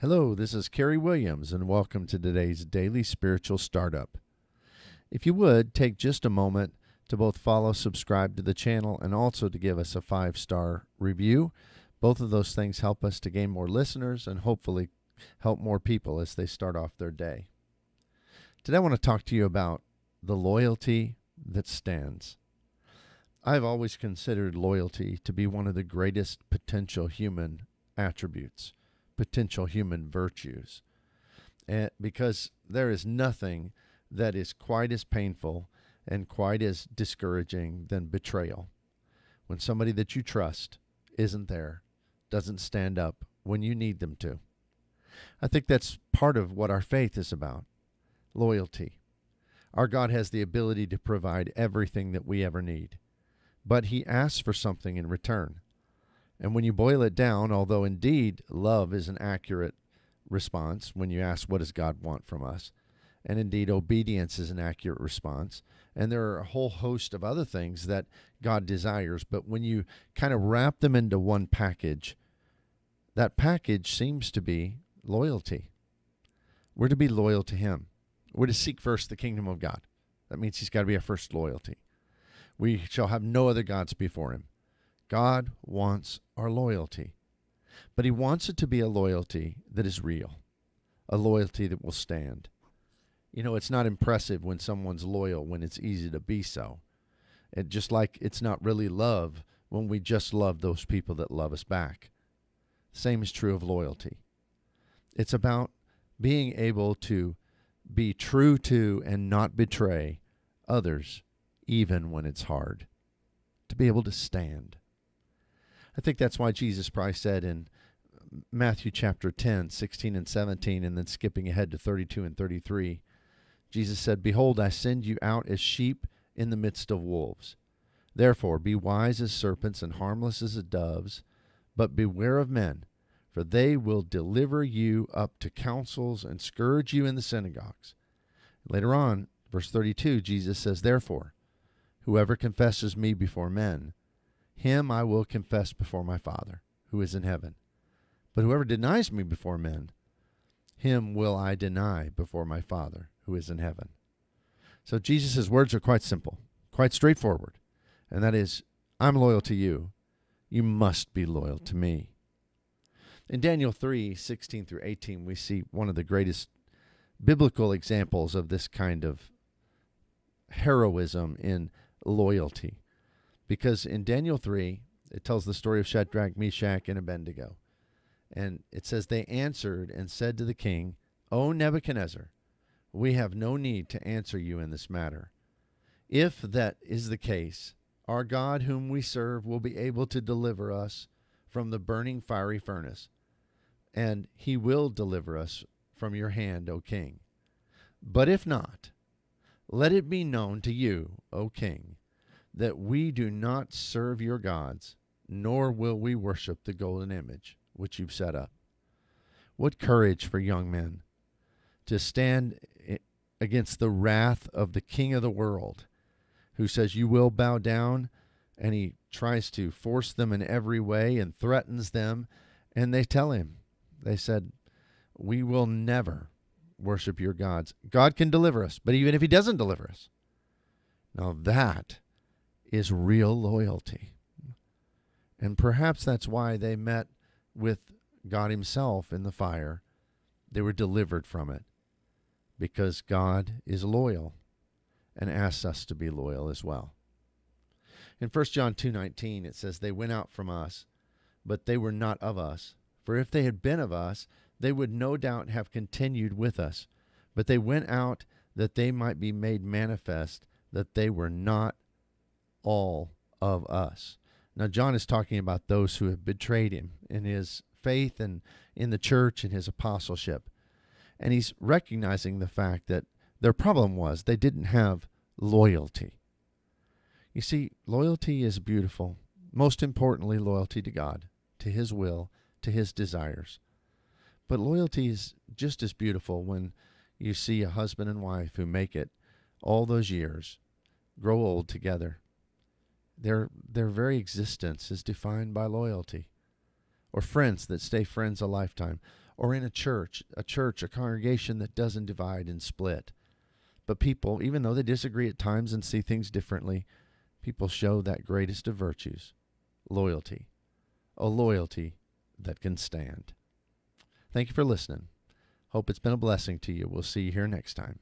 Hello, this is Kerry Williams, and welcome to today's Daily Spiritual Startup. If you would, take just a moment to both follow, subscribe to the channel, and also to give us a five star review. Both of those things help us to gain more listeners and hopefully help more people as they start off their day. Today, I want to talk to you about the loyalty that stands. I've always considered loyalty to be one of the greatest potential human attributes, potential human virtues. And because there is nothing that is quite as painful and quite as discouraging than betrayal. When somebody that you trust isn't there, doesn't stand up when you need them to. I think that's part of what our faith is about loyalty. Our God has the ability to provide everything that we ever need, but He asks for something in return. And when you boil it down, although indeed love is an accurate response when you ask, What does God want from us? And indeed, obedience is an accurate response. And there are a whole host of other things that God desires. But when you kind of wrap them into one package, that package seems to be loyalty. We're to be loyal to Him. We're to seek first the kingdom of God. That means He's got to be our first loyalty. We shall have no other gods before Him. God wants our loyalty, but He wants it to be a loyalty that is real, a loyalty that will stand. You know, it's not impressive when someone's loyal when it's easy to be so. It just like it's not really love when we just love those people that love us back. Same is true of loyalty. It's about being able to be true to and not betray others, even when it's hard. To be able to stand. I think that's why Jesus Christ said in Matthew chapter 10, 16 and 17, and then skipping ahead to 32 and 33, Jesus said, Behold, I send you out as sheep in the midst of wolves. Therefore, be wise as serpents and harmless as doves, but beware of men for they will deliver you up to councils and scourge you in the synagogues. Later on, verse 32, Jesus says, Therefore, whoever confesses me before men, him I will confess before my Father, who is in heaven. But whoever denies me before men, him will I deny before my Father, who is in heaven. So Jesus' words are quite simple, quite straightforward, and that is, I'm loyal to you. You must be loyal to me. In Daniel 3 16 through 18, we see one of the greatest biblical examples of this kind of heroism in loyalty. Because in Daniel 3, it tells the story of Shadrach, Meshach, and Abednego. And it says, They answered and said to the king, O Nebuchadnezzar, we have no need to answer you in this matter. If that is the case, our God, whom we serve, will be able to deliver us from the burning fiery furnace and he will deliver us from your hand, O king. But if not, let it be known to you, O king, that we do not serve your gods, nor will we worship the golden image which you've set up. What courage for young men to stand against the wrath of the king of the world, who says, You will bow down, and he tries to force them in every way and threatens them, and they tell him, they said, We will never worship your gods. God can deliver us, but even if He doesn't deliver us, now that is real loyalty. And perhaps that's why they met with God Himself in the fire. They were delivered from it because God is loyal and asks us to be loyal as well. In 1 John 2:19 it says they went out from us but they were not of us for if they had been of us, they would no doubt have continued with us. But they went out that they might be made manifest that they were not all of us. Now, John is talking about those who have betrayed him in his faith and in the church and his apostleship. And he's recognizing the fact that their problem was they didn't have loyalty. You see, loyalty is beautiful. Most importantly, loyalty to God, to his will, to his desires. But loyalty is just as beautiful when you see a husband and wife who make it all those years grow old together. Their their very existence is defined by loyalty. Or friends that stay friends a lifetime. or in a church, a church, a congregation that doesn't divide and split. But people, even though they disagree at times and see things differently, people show that greatest of virtues loyalty, a loyalty that can stand. Thank you for listening. Hope it's been a blessing to you. We'll see you here next time.